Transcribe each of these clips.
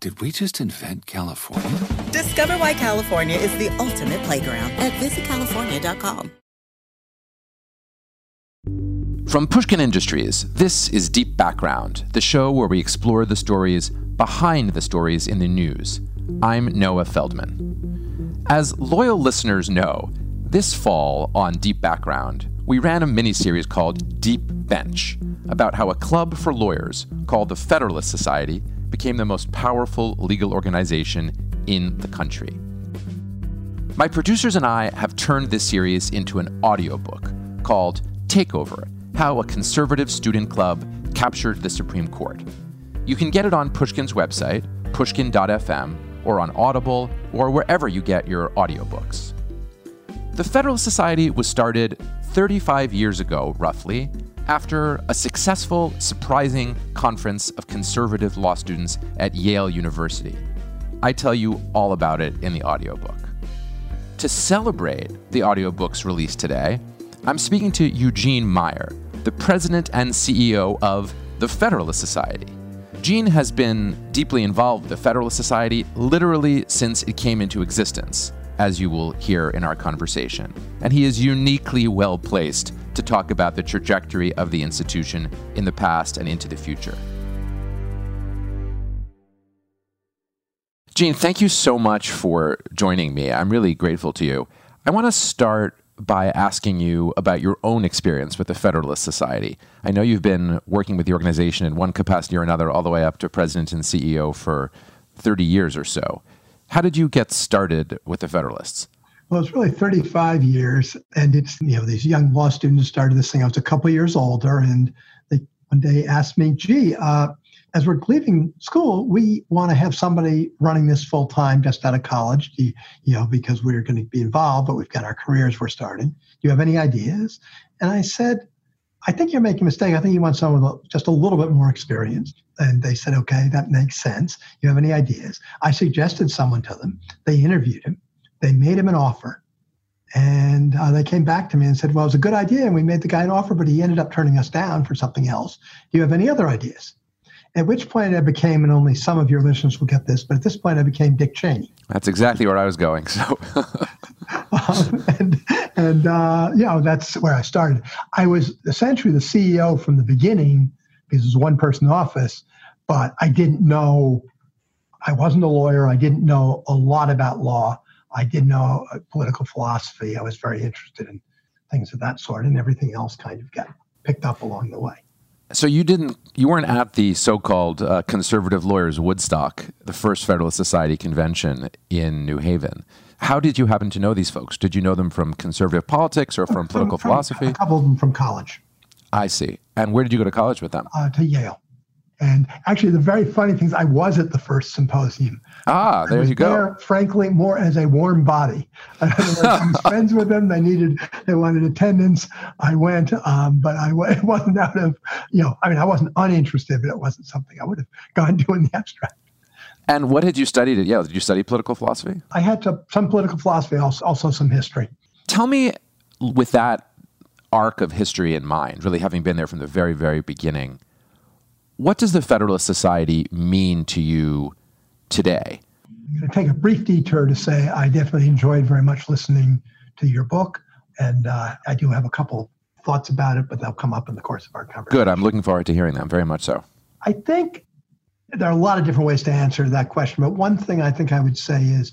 Did we just invent California? Discover why California is the ultimate playground at visitcalifornia.com. From Pushkin Industries, this is Deep Background, the show where we explore the stories behind the stories in the news. I'm Noah Feldman. As loyal listeners know, this fall on Deep Background, we ran a miniseries called Deep Bench about how a club for lawyers called the Federalist Society became the most powerful legal organization in the country. My producers and I have turned this series into an audiobook called Takeover How a Conservative Student Club Captured the Supreme Court. You can get it on Pushkin's website, pushkin.fm, or on Audible, or wherever you get your audiobooks. The Federalist Society was started 35 years ago, roughly, after a successful, surprising conference of conservative law students at Yale University. I tell you all about it in the audiobook. To celebrate the audiobook's release today, I'm speaking to Eugene Meyer, the president and CEO of the Federalist Society. Gene has been deeply involved with the Federalist Society literally since it came into existence, as you will hear in our conversation. And he is uniquely well placed to talk about the trajectory of the institution in the past and into the future. Gene, thank you so much for joining me. I'm really grateful to you. I want to start by asking you about your own experience with the Federalist Society. I know you've been working with the organization in one capacity or another, all the way up to president and CEO for 30 years or so. How did you get started with the Federalists? Well, it's really 35 years, and it's you know these young law students started this thing. I was a couple years older, and they one day asked me, "Gee, uh, as we're leaving school, we want to have somebody running this full time just out of college, you know, because we're going to be involved, but we've got our careers we're starting. Do you have any ideas?" And I said, "I think you're making a mistake. I think you want someone with just a little bit more experience." And they said, "Okay, that makes sense. You have any ideas?" I suggested someone to them. They interviewed him they made him an offer. And uh, they came back to me and said, Well, it was a good idea. And we made the guy an offer, but he ended up turning us down for something else. Do you have any other ideas? At which point I became, and only some of your listeners will get this, but at this point I became Dick Cheney. That's exactly where I was going. So, um, and, and uh, you know, that's where I started. I was essentially the CEO from the beginning because it was one person office, but I didn't know, I wasn't a lawyer. I didn't know a lot about law. I didn't know uh, political philosophy. I was very interested in things of that sort, and everything else kind of got picked up along the way. So you didn't, you weren't at the so-called uh, conservative lawyers Woodstock, the first Federalist Society convention in New Haven. How did you happen to know these folks? Did you know them from conservative politics or from, from political from, philosophy? A couple of them from college. I see. And where did you go to college with them? Uh, to Yale. And actually, the very funny thing is, I was at the first symposium. Ah, there you go. There, frankly, more as a warm body. I was friends with them. They needed, they wanted attendance. I went, um, but I it wasn't out of, you know, I mean, I wasn't uninterested, but it wasn't something I would have gone to in the abstract. And what had you studied Yale? Did you study political philosophy? I had to, some political philosophy, also, also some history. Tell me, with that arc of history in mind, really having been there from the very, very beginning, what does the Federalist Society mean to you today? I'm going to take a brief detour to say I definitely enjoyed very much listening to your book, and uh, I do have a couple thoughts about it, but they'll come up in the course of our conversation. Good. I'm looking forward to hearing them. Very much so. I think there are a lot of different ways to answer that question, but one thing I think I would say is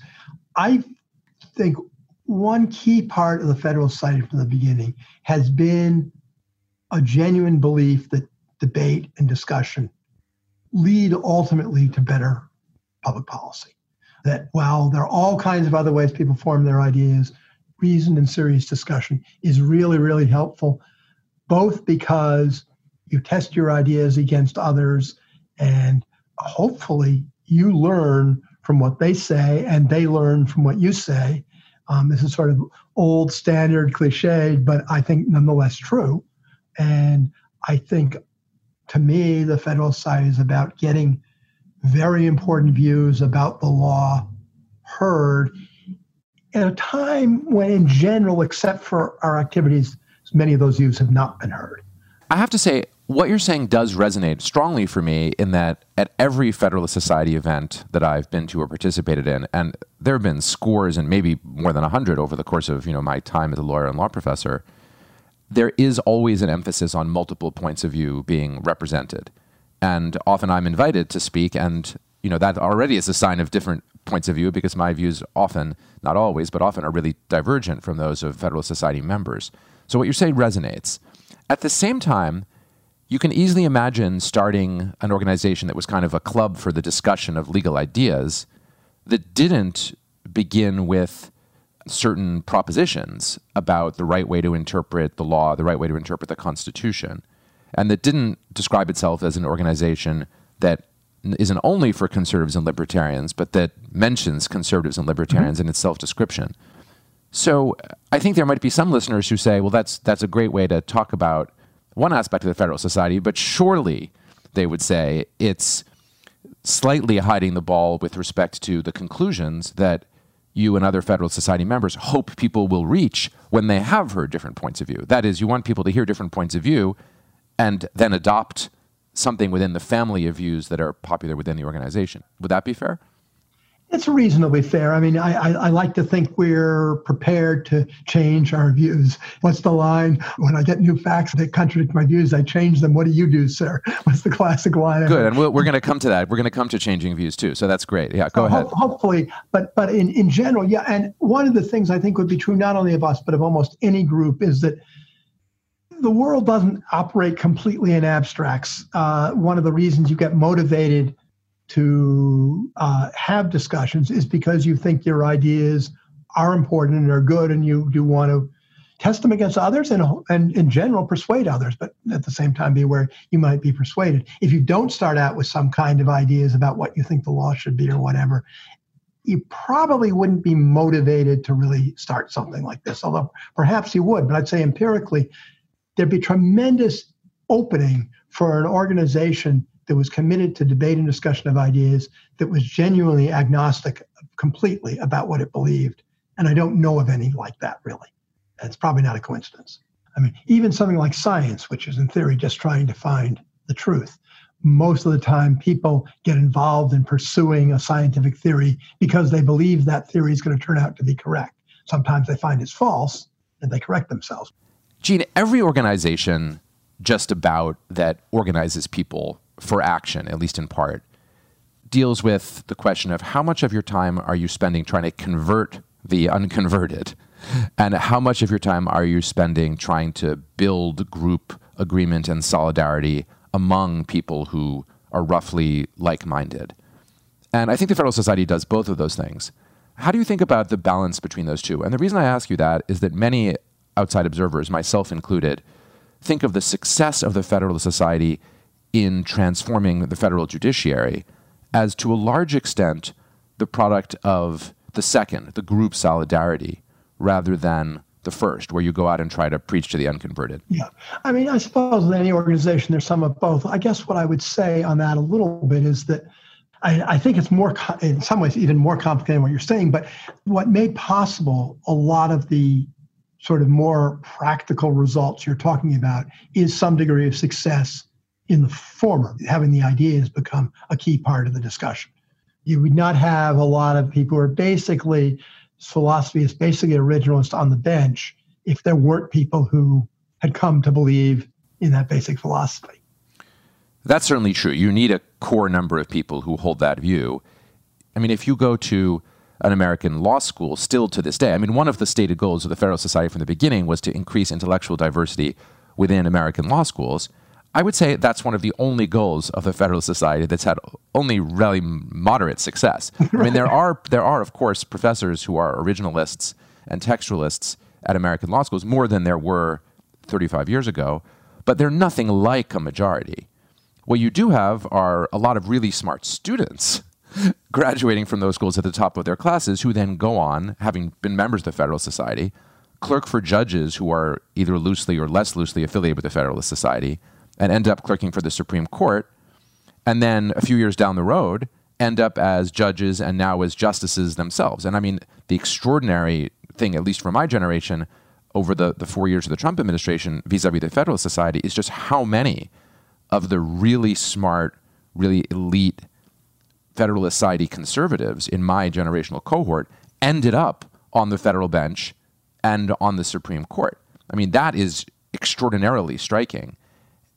I think one key part of the Federal Society from the beginning has been a genuine belief that debate and discussion lead ultimately to better public policy. That while there are all kinds of other ways people form their ideas, reasoned and serious discussion is really, really helpful, both because you test your ideas against others and hopefully you learn from what they say and they learn from what you say. Um, this is sort of old standard cliche, but I think nonetheless true. And I think to me, the Federal Society is about getting very important views about the law heard at a time when, in general, except for our activities, many of those views have not been heard. I have to say, what you're saying does resonate strongly for me in that at every Federalist Society event that I've been to or participated in, and there have been scores and maybe more than 100 over the course of you know my time as a lawyer and law professor, there is always an emphasis on multiple points of view being represented. And often I'm invited to speak, and you know that already is a sign of different points of view because my views often, not always, but often are really divergent from those of Federalist Society members. So what you're saying resonates. At the same time, you can easily imagine starting an organization that was kind of a club for the discussion of legal ideas that didn't begin with certain propositions about the right way to interpret the law, the right way to interpret the Constitution, and that didn't describe itself as an organization that isn't only for conservatives and libertarians, but that mentions conservatives and libertarians mm-hmm. in its self description. So I think there might be some listeners who say, well, that's, that's a great way to talk about one aspect of the Federal Society, but surely they would say it's slightly hiding the ball with respect to the conclusions that you and other Federal Society members hope people will reach when they have heard different points of view. That is, you want people to hear different points of view and then adopt something within the family of views that are popular within the organization. Would that be fair? It's reasonably fair. I mean, I, I, I, like to think we're prepared to change our views. What's the line? When I get new facts that contradict my views, I change them. What do you do, sir? What's the classic line? Good, and we we are going to come to that. We're going to come to changing views too. So that's great. Yeah, go so ahead. Ho- hopefully, but but in in general, yeah. And one of the things I think would be true not only of us but of almost any group is that the world doesn't operate completely in abstracts. Uh, one of the reasons you get motivated to uh, have discussions is because you think your ideas are important and are good, and you do want to test them against others and, and in general persuade others, but at the same time be aware you might be persuaded. If you don't start out with some kind of ideas about what you think the law should be or whatever, you probably wouldn't be motivated to really start something like this, although perhaps you would. But I'd say empirically, there'd be tremendous opening for an organization that was committed to debate and discussion of ideas, that was genuinely agnostic completely about what it believed. And I don't know of any like that, really. It's probably not a coincidence. I mean, even something like science, which is in theory just trying to find the truth, most of the time people get involved in pursuing a scientific theory because they believe that theory is going to turn out to be correct. Sometimes they find it's false and they correct themselves. Gene, every organization just about that organizes people for action, at least in part, deals with the question of how much of your time are you spending trying to convert the unconverted, and how much of your time are you spending trying to build group agreement and solidarity among people who are roughly like minded. And I think the Federal Society does both of those things. How do you think about the balance between those two? And the reason I ask you that is that many outside observers, myself included, think of the success of the Federalist Society in transforming the federal judiciary as to a large extent the product of the second, the group solidarity, rather than the first, where you go out and try to preach to the unconverted. Yeah. I mean, I suppose in any organization, there's some of both. I guess what I would say on that a little bit is that I, I think it's more, in some ways, even more complicated than what you're saying. But what made possible a lot of the sort of more practical results you're talking about is some degree of success in the former. Having the ideas become a key part of the discussion. You would not have a lot of people who are basically philosophy is basically originalist on the bench if there weren't people who had come to believe in that basic philosophy. That's certainly true. You need a core number of people who hold that view. I mean, if you go to an American law school still to this day, I mean, one of the stated goals of the Federal Society from the beginning was to increase intellectual diversity within American law schools. I would say that's one of the only goals of the Federal Society that's had only really moderate success. I mean, there are there are of course professors who are originalists and textualists at American law schools more than there were 35 years ago, but they're nothing like a majority. What you do have are a lot of really smart students graduating from those schools at the top of their classes who then go on, having been members of the Federalist Society, clerk for judges who are either loosely or less loosely affiliated with the Federalist Society and end up clerking for the Supreme Court, and then a few years down the road, end up as judges and now as justices themselves. And I mean, the extraordinary thing, at least for my generation, over the, the four years of the Trump administration vis a vis the Federalist Society, is just how many of the really smart, really elite Federalist Society conservatives in my generational cohort ended up on the federal bench and on the Supreme Court. I mean, that is extraordinarily striking.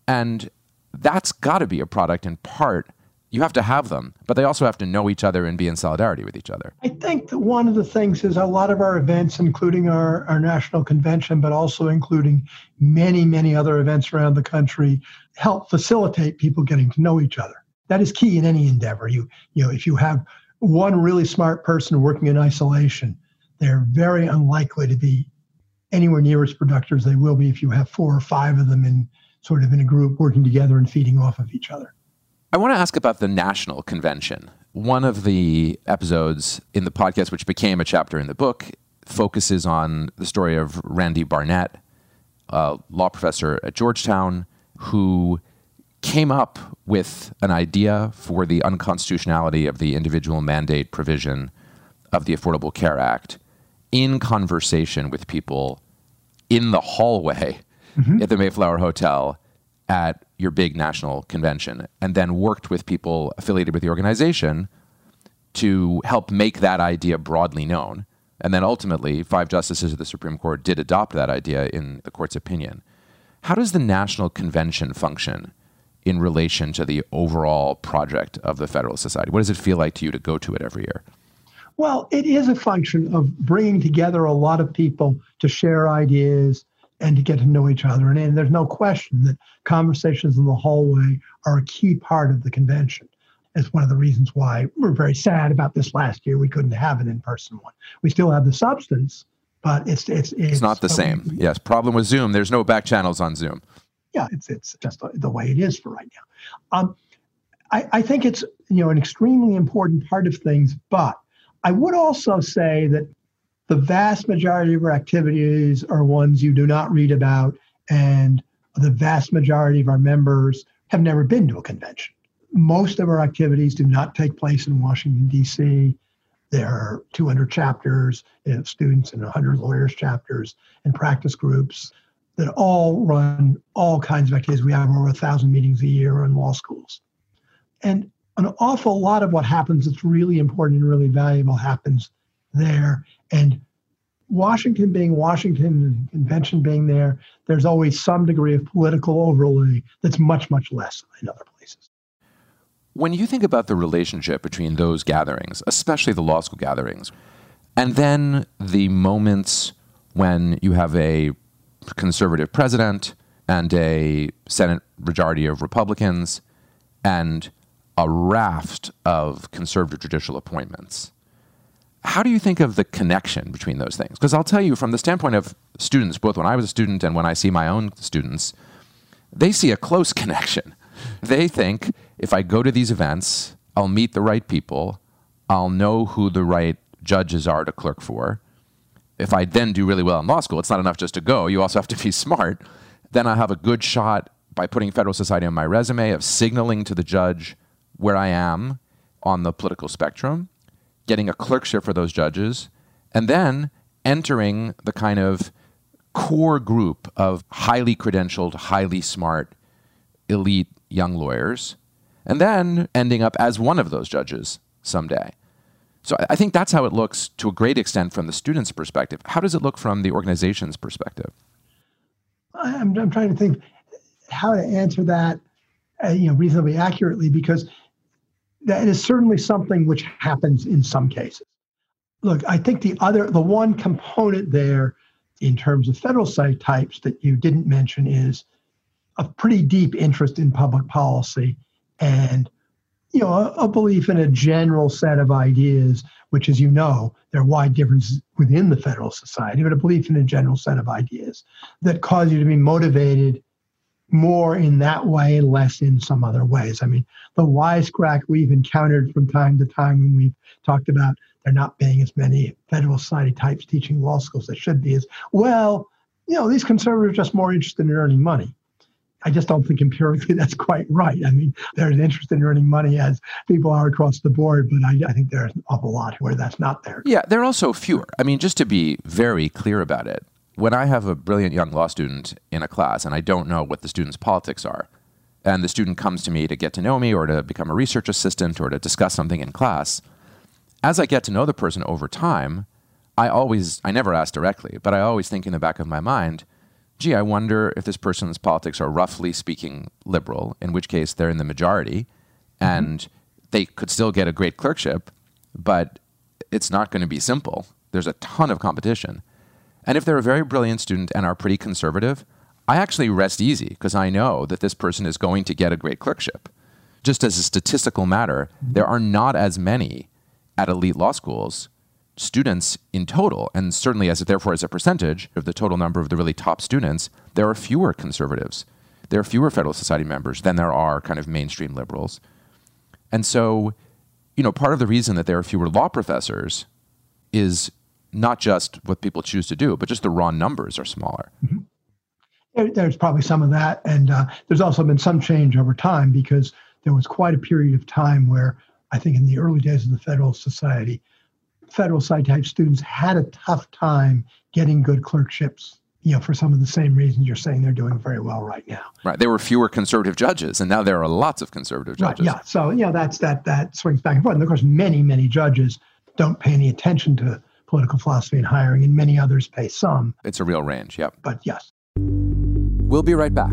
And that's got to be a product in part. You have to have them, but they also have to know each other and be in solidarity with each other. I think that one of the things is a lot of our events, including our, our national convention, but also including many, many other events around the country, help facilitate people getting to know each other. That is key in any endeavor. You, you know, if you have one really smart person working in isolation, they're very unlikely to be anywhere near as productive as they will be if you have four or five of them in sort of in a group working together and feeding off of each other. I want to ask about the national convention. One of the episodes in the podcast, which became a chapter in the book, focuses on the story of Randy Barnett, a law professor at Georgetown, who came up with an idea for the unconstitutionality of the individual mandate provision of the Affordable Care Act in conversation with people in the hallway mm-hmm. at the Mayflower Hotel at your big national convention, and then worked with people affiliated with the organization to help make that idea broadly known. And then ultimately, five justices of the Supreme Court did adopt that idea in the court's opinion. How does the national convention function in relation to the overall project of the Federalist Society? What does it feel like to you to go to it every year? Well, it is a function of bringing together a lot of people to share ideas, and to get to know each other. And, and there's no question that conversations in the hallway are a key part of the convention. It's one of the reasons why we're very sad about this last year. We couldn't have an in-person one. We still have the substance, but it's it's it's, it's not the same. yes, problem with Zoom. There's no back channels on Zoom. Yeah, it's it's just the way it is for right now. Um, I, I think it's you know an extremely important part of things, but I would also say that the vast majority of our activities are ones you do not read about, and the vast majority of our members have never been to a convention. Most of our activities do not take place in Washington, D.C. There are 200 chapters of students and 100 lawyers chapters and practice groups that all run all kinds of activities. We have over a 1,000 meetings a year in law schools. And an awful lot of what happens that's really important and really valuable happens there. And Washington being Washington and convention being there, there's always some degree of political overlay that's much, much less in other places. When you think about the relationship between those gatherings, especially the law school gatherings, and then the moments when you have a conservative president and a Senate majority of Republicans and a raft of conservative judicial appointments how do you think of the connection between those things? Because I'll tell you, from the standpoint of students, both when I was a student and when I see my own students, they see a close connection They think if I go to these events, I'll meet the right people, I'll know who the right judges are to clerk for. If I then do really well in law school, it's not enough just to go. You also have to be smart. Then I have a good shot by putting Federal Society on my resume of signaling to the judge where I am on the political spectrum, getting a clerkship for those judges, and then entering the kind of core group of highly credentialed, highly smart, elite young lawyers, and then ending up as one of those judges someday. So I think that's how it looks to a great extent from the student's perspective. How does it look from the organization's perspective? I'm, I'm trying to think how to answer that, uh, you know, reasonably accurately because that is certainly something which happens in some cases. Look, I think the other, the one component there in terms of FedSoc types that you didn't mention is a pretty deep interest in public policy and you know a, belief in a general set of ideas which as you know there are wide differences within the federal society but a belief in a general set of ideas that cause you to be motivated more in that way less in some other ways. I mean the wisecrack we've encountered from time to time when we've talked about there not being as many federal society types teaching law schools that should be is well you know these conservatives are just more interested in earning money I just don't think empirically that's quite right. I mean, there's interest in earning money as people are across the board, but I, I, think there's an awful lot where that's not there. Yeah, there are also fewer. I mean, just to be very clear about it, when I have a brilliant young law student in a class and I don't know what the student's politics are, and the student comes to me to get to know me or to become a research assistant or to discuss something in class, as I get to know the person over time, I always, I never ask directly, but I always think in the back of my mind, gee, I wonder if this person's politics are roughly speaking liberal, in which case they're in the majority mm-hmm. and they could still get a great clerkship, but it's not going to be simple. There's a ton of competition. And if they're a very brilliant student and are pretty conservative, I actually rest easy because I know that this person is going to get a great clerkship. Just as a statistical matter, mm-hmm. there are not as many at elite law schools students in total, and certainly as therefore as a percentage of the total number of the really top students, there are fewer conservatives. There are fewer Federal Society members than there are kind of mainstream liberals. And so, you know, part of the reason that there are fewer law professors is not just what people choose to do, but just the raw numbers are smaller. Mm-hmm. There's probably some of that. And uh, there's also been some change over time because there was quite a period of time where I think in the early days of the Federal Society, FedSoc type students had a tough time getting good clerkships you know, for some of the same reasons you're saying they're doing very well right now. Right. There were fewer conservative judges, and now there are lots of conservative judges. Right, yeah. So, you know, that's that that swings back and forth. And of course, many, many judges don't pay any attention to political philosophy and hiring, and many others pay some. It's a real range, yep. But yes. We'll be right back.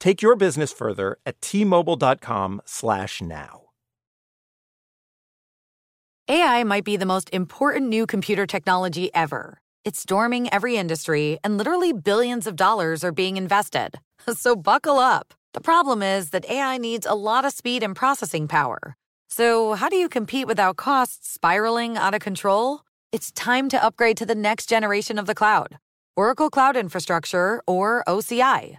Take your business further at tmobile.com slash now. AI might be the most important new computer technology ever. It's storming every industry, and literally billions of dollars are being invested. So buckle up. The problem is that AI needs a lot of speed and processing power. So, how do you compete without costs spiraling out of control? It's time to upgrade to the next generation of the cloud Oracle Cloud Infrastructure, or OCI.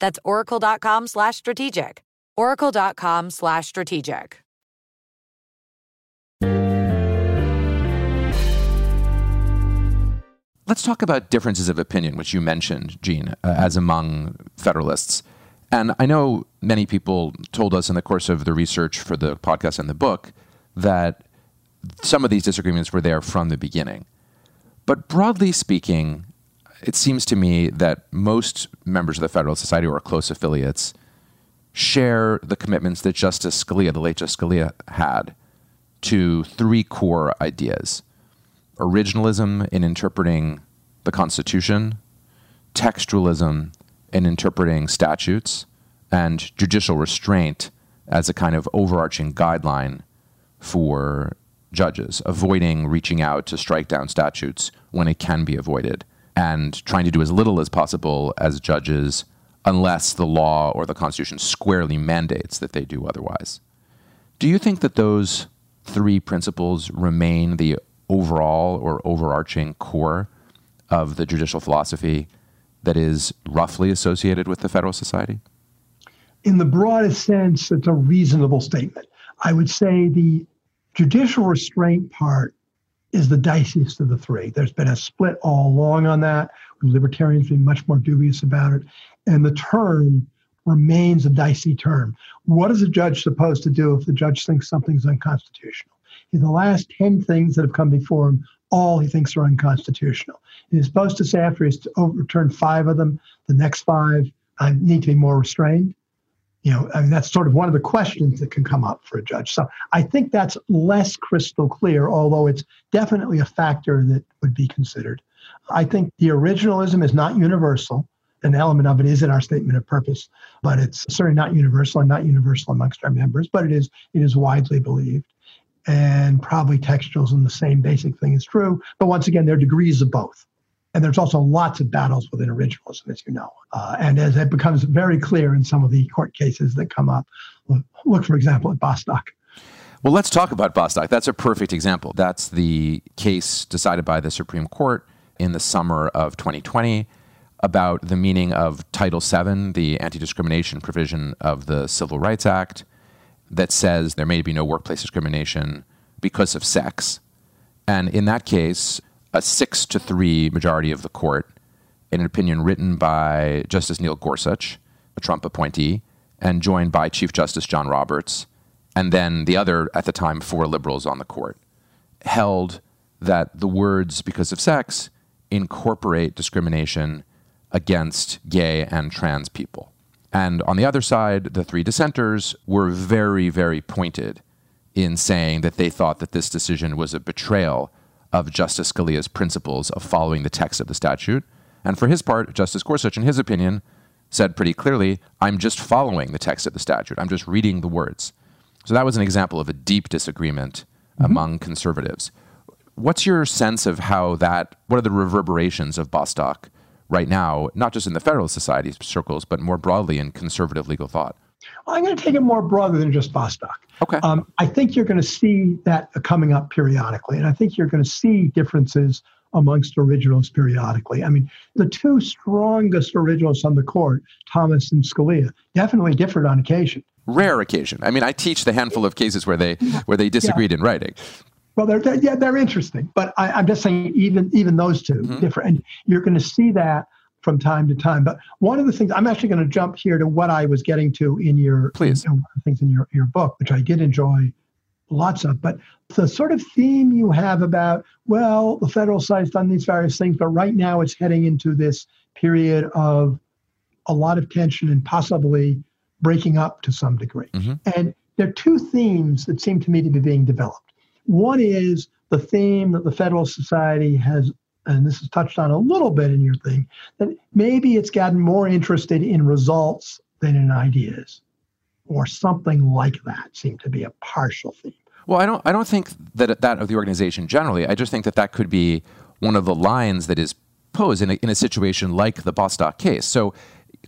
That's oracle.com slash strategic. oracle.com slash strategic. Let's talk about differences of opinion, which you mentioned, Gene, uh, as among Federalists. And I know many people told us in the course of the research for the podcast and the book that some of these disagreements were there from the beginning. But broadly speaking, it seems to me that most members of the Federalist Society or close affiliates share the commitments that Justice Scalia, the late Justice Scalia, had to three core ideas. Originalism in interpreting the Constitution, textualism in interpreting statutes, and judicial restraint as a kind of overarching guideline for judges, avoiding reaching out to strike down statutes when it can be avoided, and trying to do as little as possible as judges unless the law or the Constitution squarely mandates that they do otherwise. Do you think that those three principles remain the overall or overarching core of the judicial philosophy that is roughly associated with the Federal Society? In the broadest sense, it's a reasonable statement. I would say the judicial restraint part is the diciest of the three. There's been a split all along on that. Libertarians being much more dubious about it. And the term remains a dicey term. What is a judge supposed to do if the judge thinks something's unconstitutional? In the last 10 things that have come before him, all he thinks are unconstitutional. He's supposed to say after he's overturned five of them, the next five I need to be more restrained. You know, I mean, that's sort of one of the questions that can come up for a judge. So I think that's less crystal clear, although it's definitely a factor that would be considered. I think the originalism is not universal. An element of it is in our statement of purpose, but it's certainly not universal and not universal amongst our members, but it is it is widely believed and probably textuals and the same basic thing is true. But once again, there are degrees of both. And there's also lots of battles within originalism, as you know. Uh, and as it becomes very clear in some of the court cases that come up, look, for example, at Bostock. Well, let's talk about Bostock. That's a perfect example. That's the case decided by the Supreme Court in the summer of 2020 about the meaning of Title VII, the anti discrimination provision of the Civil Rights Act that says there may be no workplace discrimination because of sex. And in that case, a six to three majority of the court, in an opinion written by Justice Neil Gorsuch, a Trump appointee, and joined by Chief Justice John Roberts, and then the other, at the time, four liberals on the court, held that the words because of sex incorporate discrimination against gay and trans people. And on the other side, the three dissenters were very, very pointed in saying that they thought that this decision was a betrayal of Justice Scalia's principles of following the text of the statute. And for his part, Justice Gorsuch, in his opinion, said pretty clearly, I'm just following the text of the statute. I'm just reading the words. So that was an example of a deep disagreement mm-hmm. among conservatives. What's your sense of how that, what are the reverberations of Bostock right now, not just in the Federalist Society circles, but more broadly in conservative legal thought? Well, I'm going to take it more broadly than just Bostock. Okay. Um, I think you're going to see that coming up periodically, and I think you're going to see differences amongst originals periodically. I mean, the two strongest originals on the court, Thomas and Scalia, definitely differed on occasion. Rare occasion. I mean, I teach the handful of cases where they where they disagreed yeah. in writing. Well, they're, they're, yeah, they're interesting, but I, am just saying even even those 2 mm-hmm. different, and you're going to see that from time to time. But one of the things I'm actually going to jump here to what I was getting to in your please you know, things in your your book, which I did enjoy lots of. But the sort of theme you have about well, the FedSoc's done these various things, but right now it's heading into this period of a lot of tension and possibly breaking up to some degree. Mm-hmm. And there are two themes that seem to me to be being developed. One is the theme that the Federal Society has, and this is touched on a little bit in your thing, that maybe it's gotten more interested in results than in ideas, or something like that seemed to be a partial theme. Well, I don't. I don't think that that of the organization generally. I just think that that could be one of the lines that is posed in a, in a situation like the Bostock case. So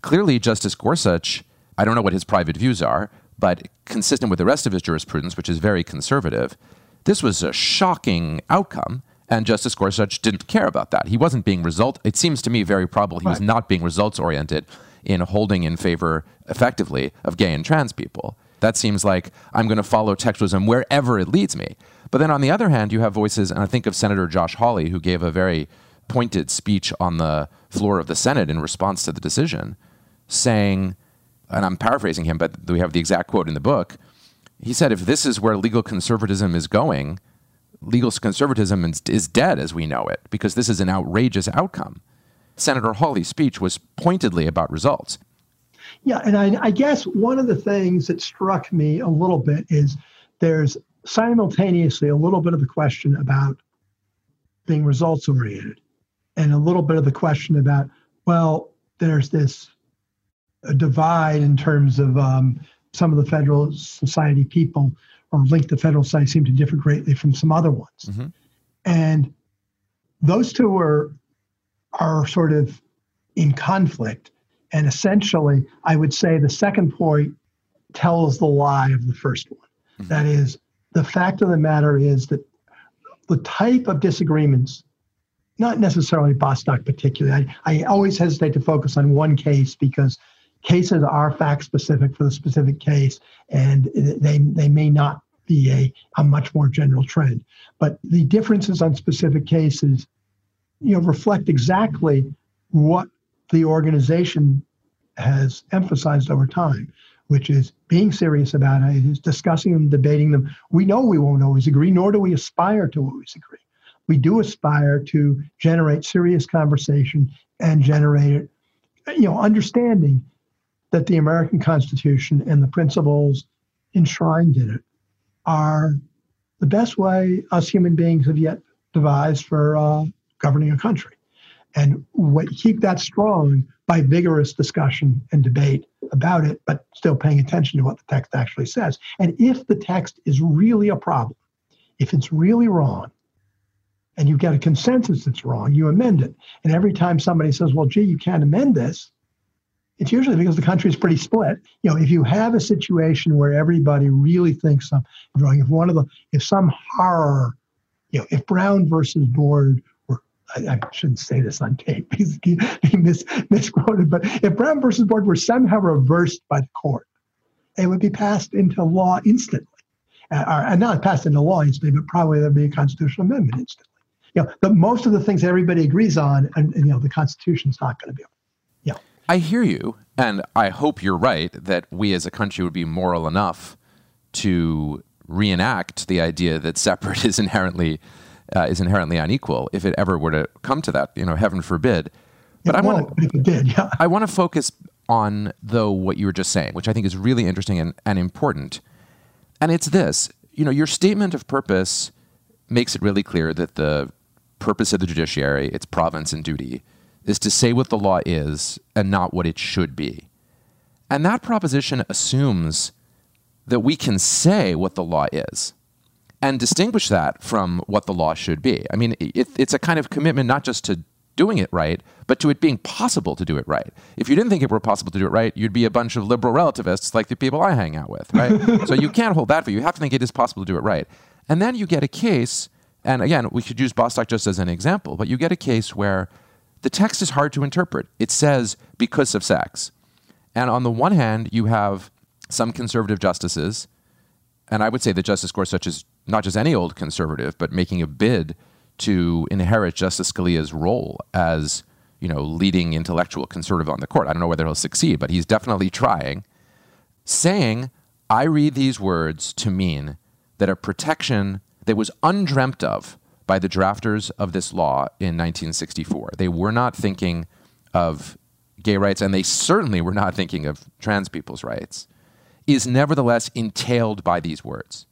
clearly, Justice Gorsuch. I don't know what his private views are, but consistent with the rest of his jurisprudence, which is very conservative, this was a shocking outcome. And Justice Gorsuch didn't care about that. He wasn't being result. It seems to me very probable he right. was not being results oriented in holding in favor effectively of gay and trans people. That seems like I'm going to follow textualism wherever it leads me. But then on the other hand, you have voices, and I think of Senator Josh Hawley, who gave a very pointed speech on the floor of the Senate in response to the decision, saying, and I'm paraphrasing him, but we have the exact quote in the book. He said, if this is where legal conservatism is going, legal conservatism is dead as we know it, because this is an outrageous outcome. Senator Hawley's speech was pointedly about results. Yeah, and I, I, guess one of the things that struck me a little bit is there's simultaneously a little bit of the question about being results oriented and a little bit of the question about, well, there's this divide in terms of um, some of the Federal Society people or linked to Federal Society seem to differ greatly from some other ones. Mm-hmm. And those two are are sort of in conflict. And essentially, I would say the second point tells the lie of the first one. Mm-hmm. That is, the fact of the matter is that the type of disagreements, not necessarily Bostock particularly, I, I always hesitate to focus on one case because cases are fact specific for the specific case and they, they may not be a, a much more general trend. But the differences on specific cases you know, reflect exactly what the organization has emphasized over time, which is being serious about it, is discussing them, debating them. We know we won't always agree, nor do we aspire to always agree. We do aspire to generate serious conversation and generate, you know, understanding that the American Constitution and the principles enshrined in it are the best way us human beings have yet devised for uh, governing a country. And what, keep that strong by vigorous discussion and debate about it, but still paying attention to what the text actually says. And if the text is really a problem, if it's really wrong, and you get a consensus that's wrong, you amend it. And every time somebody says, well, gee, you can't amend this, it's usually because the country is pretty split. You know, if you have a situation where everybody really thinks something wrong, if one of the, if some horror, you know, if Brown versus Board I, I, shouldn't say this on tape because he, mis, misquoted, but if Brown versus Board were somehow reversed by the court, it would be passed into law instantly. Uh, or, and not passed into law instantly, but probably there'd be a constitutional amendment instantly. You know, the, most of the things everybody agrees on, and, and you know, the Constitution's not going to be. Yeah. I hear you, and I hope you're right that we as a country would be moral enough to reenact the idea that separate is inherently uh, is inherently unequal if it ever were to come to that. You know, heaven forbid. But it I want to. Did, yeah. I want to focus on though what you were just saying, which I think is really interesting and, and important. And it's this: you know, your statement of purpose makes it really clear that the purpose of the judiciary, its province and duty, is to say what the law is and not what it should be. And that proposition assumes that we can say what the law is and distinguish that from what the law should be. I mean, it, it's a kind of commitment not just to doing it right, but to it being possible to do it right. If you didn't think it were possible to do it right, you'd be a bunch of liberal relativists like the people I hang out with, right? so you can't hold that for you. You have to think it is possible to do it right. And then you get a case, and again, we could use Bostock just as an example, but you get a case where the text is hard to interpret. It says because of sex. And on the one hand, you have some conservative justices, and I would say that Justice Gorsuch is not just any old conservative, but making a bid to inherit Justice Scalia's role as you know leading intellectual conservative on the court. I don't know whether he'll succeed, but he's definitely trying. Saying, "I read these words to mean that a protection that was undreamt of by the drafters of this law in 1964. They were not thinking of gay rights, and they certainly were not thinking of trans people's rights, is nevertheless entailed by these words.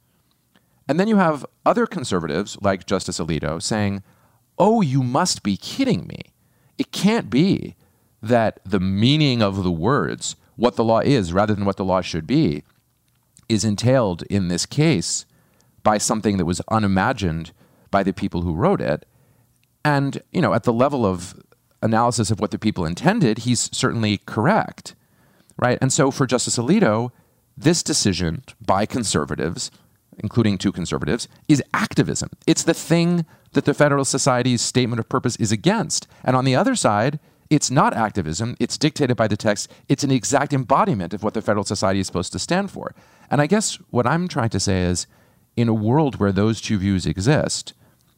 And then you have other conservatives like Justice Alito saying, oh, you must be kidding me. It can't be that the meaning of the words, what the law is rather than what the law should be, is entailed in this case by something that was unimagined by the people who wrote it. And, you know, at the level of analysis of what the people intended, he's certainly correct. Right? And so for Justice Alito, this decision by conservatives, including two conservatives, is activism. It's the thing that the Federalist Society's statement of purpose is against. And on the other side, it's not activism, it's dictated by the text, it's an exact embodiment of what the Federalist Society is supposed to stand for. And I guess what I'm trying to say is in a world where those two views exist,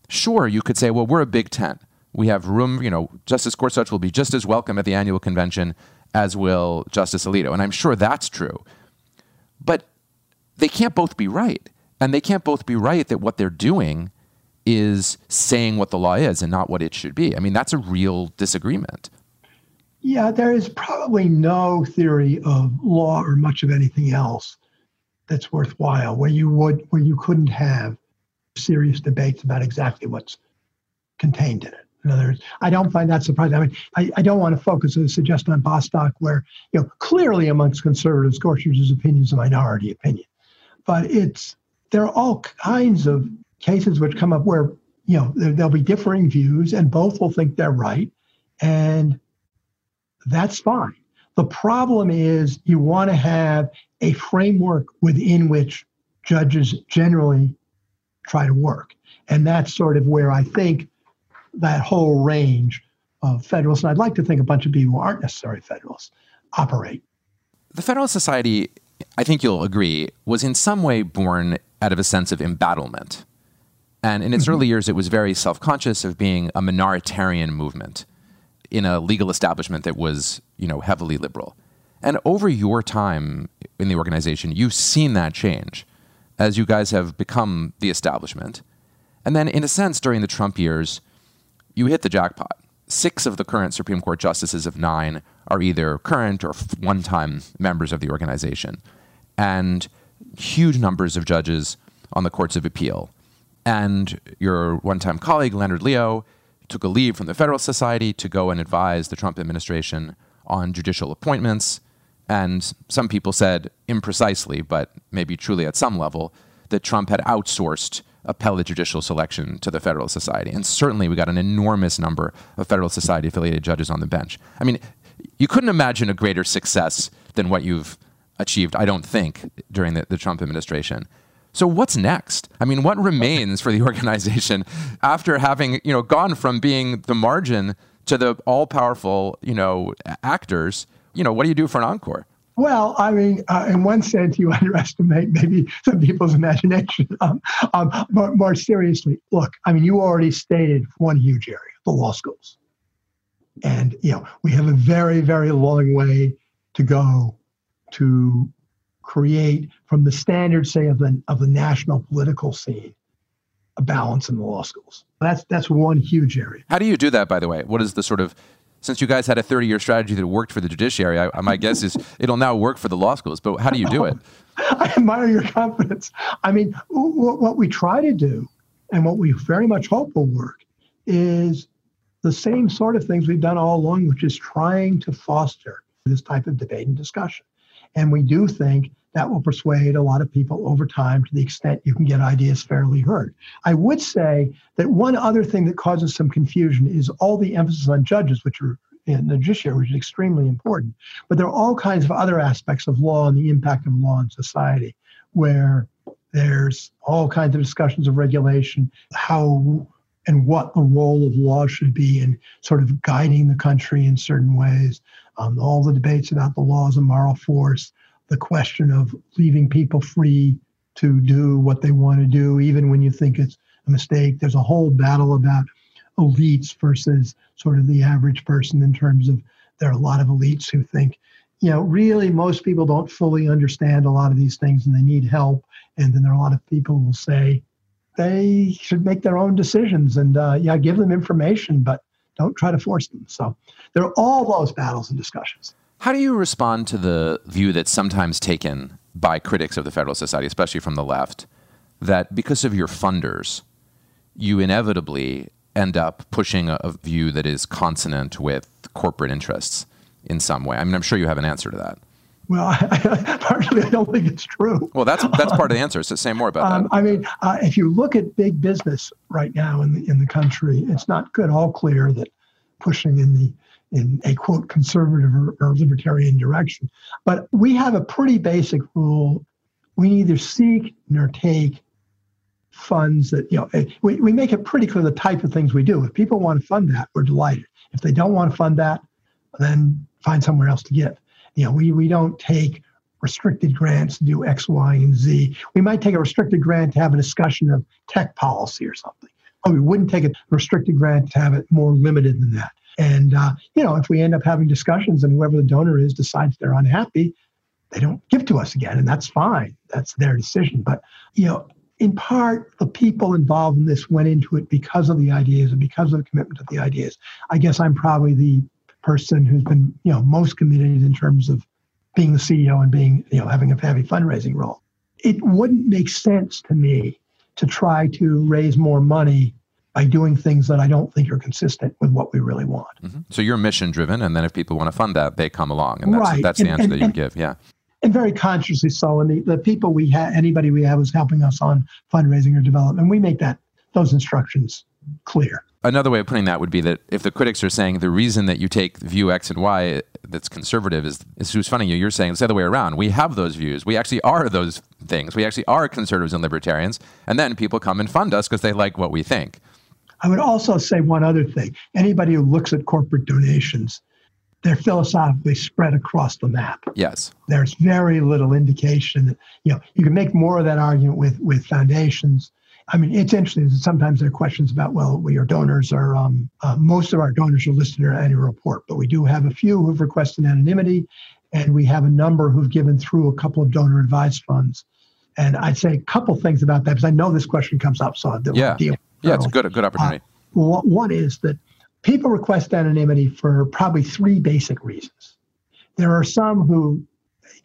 sure, you could say, well, we're a big tent. We have room, you know, Justice Gorsuch will be just as welcome at the annual convention as will Justice Alito. And I'm sure that's true. But they can't both be right. And they can't both be right that what they're doing is saying what the law is and not what it should be. I mean, that's a real disagreement. Yeah, there is probably no theory of law or much of anything else that's worthwhile where you would where you couldn't have serious debates about exactly what's contained in it. In other words, I don't find that surprising. I mean, I, I don't want to focus as suggest on Bostock, where you know clearly amongst conservatives, Gorsuch's opinion is a minority opinion, but it's there are all kinds of cases which come up where you know there, there'll be differing views and both will think they're right and that's fine the problem is you want to have a framework within which judges generally try to work and that's sort of where i think that whole range of federalists and i'd like to think a bunch of people who aren't necessarily federalists operate the federalist society i think you'll agree was in some way born out of a sense of embattlement and in its mm-hmm. early years, it was very self conscious of being a minoritarian movement in a legal establishment that was, you know, heavily liberal. And over your time in the organization, you've seen that change as you guys have become the establishment. And then, in a sense, during the Trump years, you hit the jackpot. Six of the current Supreme Court justices of nine are either current or one time members of the organization. And huge numbers of judges on the courts of appeal and your one time colleague, Leonard Leo, took a leave from the Federalist Society to go and advise the Trump administration on judicial appointments. And some people said, imprecisely, but maybe truly at some level, that Trump had outsourced appellate judicial selection to the Federalist Society. And certainly we got an enormous number of Federalist Society affiliated judges on the bench. I mean, you couldn't imagine a greater success than what you've achieved, I don't think, during the, the Trump administration. So what's next? I mean, what remains for the organization after having, you know, gone from being the margin to the all-powerful, you know, actors? You know, what do you do for an encore? Well, I mean, uh, in one sense, you underestimate maybe some people's imagination. Um, um, but more seriously, look, I mean, you already stated one huge area, the law schools. And, you know, we have a very, very long way to go to create from the standards, say, of the of the national political scene, a balance in the law schools. That's that's one huge area. How do you do that, by the way? What is the sort of since you guys had a 30 year strategy that worked for the judiciary, I, my guess is it'll now work for the law schools. But how do you do it? I admire your confidence. I mean, what we try to do and what we very much hope will work is the same sort of things we've done all along, which is trying to foster this type of debate and discussion. And we do think that will persuade a lot of people over time to the extent you can get ideas fairly heard. I would say that one other thing that causes some confusion is all the emphasis on judges, which are in the judiciary, which is extremely important. But there are all kinds of other aspects of law and the impact of law on society where there's all kinds of discussions of regulation, how and what the role of law should be in sort of guiding the country in certain ways. Um, all the debates about the law as a moral force, the question of leaving people free to do what they want to do, even when you think it's a mistake. There's a whole battle about elites versus sort of the average person in terms of there are a lot of elites who think, you know, really most people don't fully understand a lot of these things and they need help. And then there are a lot of people who will say they should make their own decisions and, uh, yeah, give them information, but don't try to force them. So there are all those battles and discussions. How do you respond to the view that's sometimes taken by critics of the Federalist Society, especially from the left, that because of your funders, you inevitably end up pushing a, a view that is consonant with corporate interests in some way? I mean, I'm sure you have an answer to that. Well, I, partially, I don't think it's true. Well, that's that's part of the answer. So say more about um, that. I mean, uh, if you look at big business right now in the in the country, it's not good all clear that pushing in the in a quote conservative or, or libertarian direction. But we have a pretty basic rule: we neither seek nor take funds that you know. Eh, we we make it pretty clear the type of things we do. If people want to fund that, we're delighted. If they don't want to fund that, then find somewhere else to give. You know, we, we don't take restricted grants to do X, Y, and Z. We might take a restricted grant to have a discussion of tech policy or something. But we wouldn't take a restricted grant to have it more limited than that. And, uh, you know, if we end up having discussions and whoever the donor is decides they're unhappy, they don't give to us again. And that's fine. That's their decision. But, you know, in part, the people involved in this went into it because of the ideas and because of the commitment to the ideas. I guess I'm probably the person who's been you know most committed in terms of being the CEO and being you know having a heavy fundraising role. It wouldn't make sense to me to try to raise more money by doing things that I don't think are consistent with what we really want. Mm-hmm. So you're mission driven, and then if people want to fund that, they come along, and that's right. that's the and, answer and, that you and, give. Yeah. And very consciously so. And the, the people we have, anybody we have, is helping us on fundraising or development. We make that those instructions clear. Another way of putting that would be that if the critics are saying the reason that you take view X and Y that's conservative is, is who's funding you, you're saying it's the other way around. We have those views. We actually are those things. We actually are conservatives and libertarians. And then people come and fund us because they like what we think. I would also say one other thing. Anybody who looks at corporate donations, they're philosophically spread across the map. Yes. There's very little indication that, you know, you can make more of that argument with, with foundations I mean, it's interesting. That sometimes there are questions about, well, we our donors are, um, uh, most of our donors are listed in our annual report, but we do have a few who've requested anonymity, and we have a number who've given through a couple of donor advised funds. And I'd say a couple things about that because I know this question comes up, so I'll yeah. deal. Yeah, it's a good, a good opportunity. Uh, one is that people request anonymity for probably three basic reasons. There are some who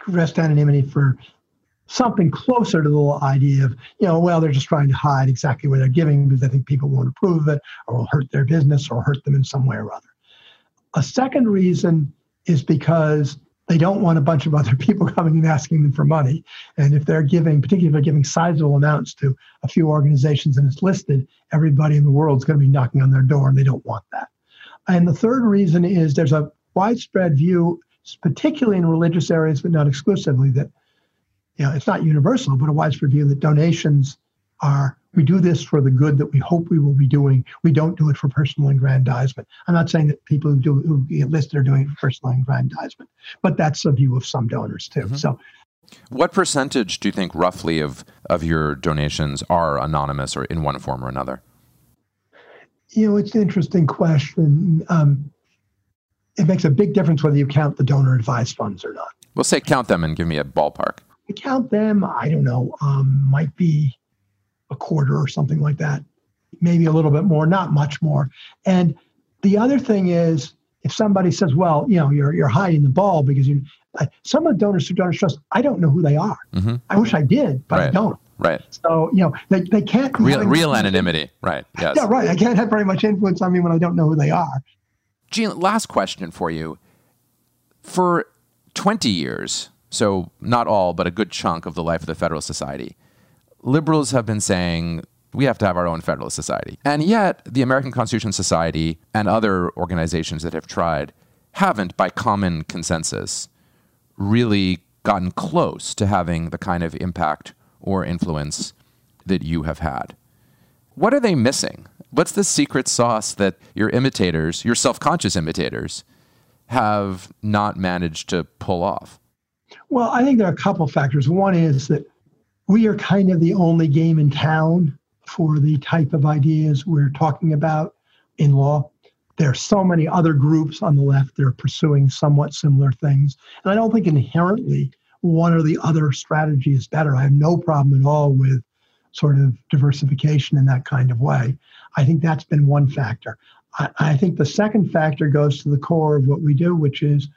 request anonymity for something closer to the idea of, you know, well, they're just trying to hide exactly what they're giving because they think people won't approve of it or will hurt their business or hurt them in some way or other. A second reason is because they don't want a bunch of other people coming and asking them for money. And if they're giving, particularly if they're giving sizable amounts to a few organizations and it's listed, everybody in the world is going to be knocking on their door and they don't want that. And the third reason is there's a widespread view, particularly in religious areas, but not exclusively, that you know, it's not universal, but a widespread view that donations are we do this for the good that we hope we will be doing. We don't do it for personal aggrandizement. I'm not saying that people who do who get listed are doing it for personal aggrandizement, but that's a view of some donors too. Mm-hmm. So what percentage do you think roughly of of your donations are anonymous or in one form or another? You know, it's an interesting question. Um, it makes a big difference whether you count the donor advised funds or not. We'll say count them and give me a ballpark. I count them, I don't know, um, might be a quarter or something like that, maybe a little bit more, not much more. And the other thing is, if somebody says, "Well, you know, you're you're hiding the ball because you," I, some of the donors to DonorsTrust, I don't know who they are. Mm-hmm. I wish I did, but right. I don't. Right. So you know, they, they can't real real anonymity. Right. Yes. Yeah. Right. I can't have very much influence on me when I don't know who they are. Gene, last question for you. For twenty years, so not all, but a good chunk of the life of the Federalist Society, liberals have been saying we have to have our own Federalist Society. And yet, the American Constitution Society and other organizations that have tried haven't, by common consensus, really gotten close to having the kind of impact or influence that you have had. What are they missing? What's the secret sauce that your imitators, your self conscious imitators, have not managed to pull off? Well, I think there are a couple factors. One is that we are kind of the only game in town for the type of ideas we're talking about in law. There are so many other groups on the left that are pursuing somewhat similar things. And I don't think inherently one or the other strategy is better. I have no problem at all with sort of diversification in that kind of way. I think that's been one factor. I, I, think the second factor goes to the core of what we do, which is,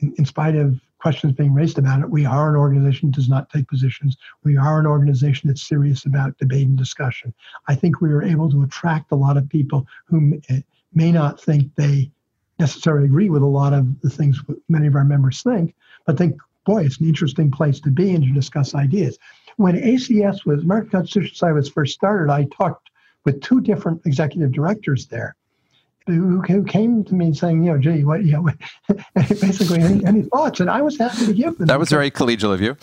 in, in spite of questions being raised about it, we are an organization that does not take positions. We are an organization that's serious about debate and discussion. I think we are able to attract a lot of people who eh, may not think they necessarily agree with a lot of the things many of our members think, but think, boy, it's an interesting place to be and to discuss ideas. When ACS was, American Constitution Society was first started, I talked with two different executive directors there who, who came to me saying, you know, gee, what, you know, basically any, any thoughts? And I was happy to give them. That was very collegial of you.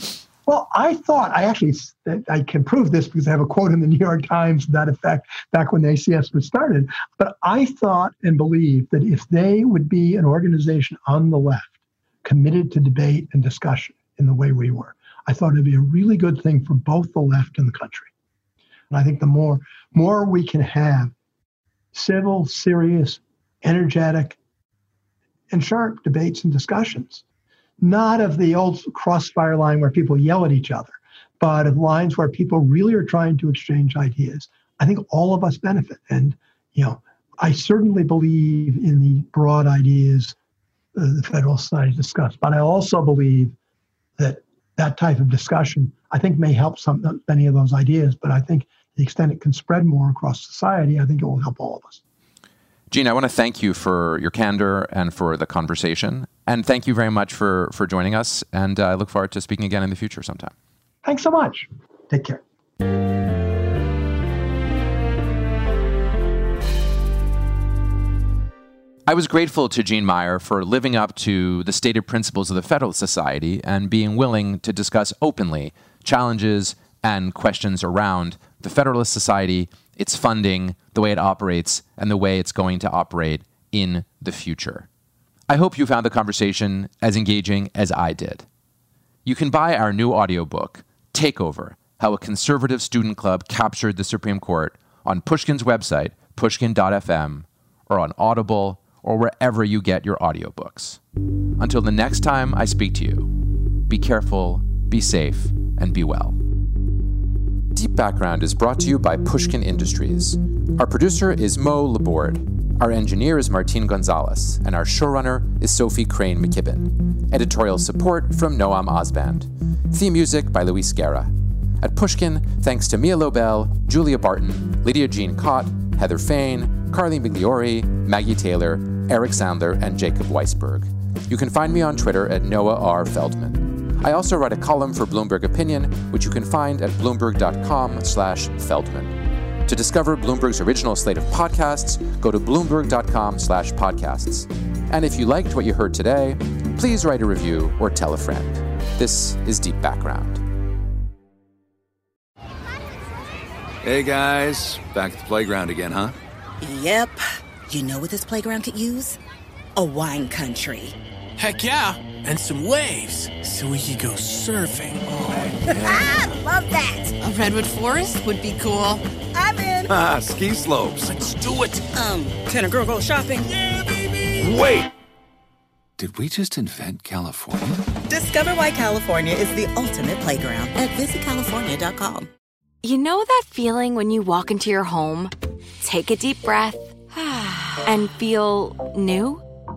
Well, I thought I actually I can prove this because I have a quote in the New York Times to that effect back when the ACS was started. But I thought and believed that if they would be an organization on the left committed to debate and discussion in the way we were, I thought it'd be a really good thing for both the left and the country. And I think the more more we can have civil, serious, energetic, and sharp debates and discussions. Not of the old crossfire line where people yell at each other, but of lines where people really are trying to exchange ideas. I think all of us benefit. And, you know, I certainly believe in the broad ideas uh, the Federalist Society discussed, but I also believe that that type of discussion, I think, may help some many of those ideas. But I think the extent it can spread more across society, I think it will help all of us. Gene, I want to thank you for your candor and for the conversation. And thank you very much for, for joining us. And uh, I look forward to speaking again in the future sometime. Thanks so much. Take care. I was grateful to Gene Meyer for living up to the stated principles of the Federalist Society and being willing to discuss openly challenges and questions around the Federalist Society, its funding, the way it operates, and the way it's going to operate in the future. I hope you found the conversation as engaging as I did. You can buy our new audiobook, Takeover How a Conservative Student Club Captured the Supreme Court, on Pushkin's website, pushkin.fm, or on Audible, or wherever you get your audiobooks. Until the next time I speak to you, be careful, be safe, and be well. Deep Background is brought to you by Pushkin Industries. Our producer is Mo Laborde. Our engineer is Martin Gonzalez, and our showrunner is Sophie Crane McKibben. Editorial support from Noam Osband. Theme music by Luis Guerra. At Pushkin, thanks to Mia Lobel, Julia Barton, Lydia Jean Kott, Heather Fain, Carly Migliori, Maggie Taylor, Eric Sandler, and Jacob Weisberg. You can find me on Twitter at Noah R. Feldman. I also write a column for Bloomberg Opinion, which you can find at bloomberg.com/feldman. To discover Bloomberg's original slate of podcasts, go to bloomberg.com/podcasts. And if you liked what you heard today, please write a review or tell a friend. This is Deep Background. Hey guys, back at the playground again, huh? Yep. You know what this playground could use? A wine country. Heck yeah, and some waves so we could go surfing. Oh, ah, love that. A redwood forest would be cool. I'm in. Ah, ski slopes. Let's do it. Um, can a girl go shopping? Yeah, baby. Wait. Did we just invent California? Discover why California is the ultimate playground at visitcalifornia.com. You know that feeling when you walk into your home, take a deep breath, and feel new?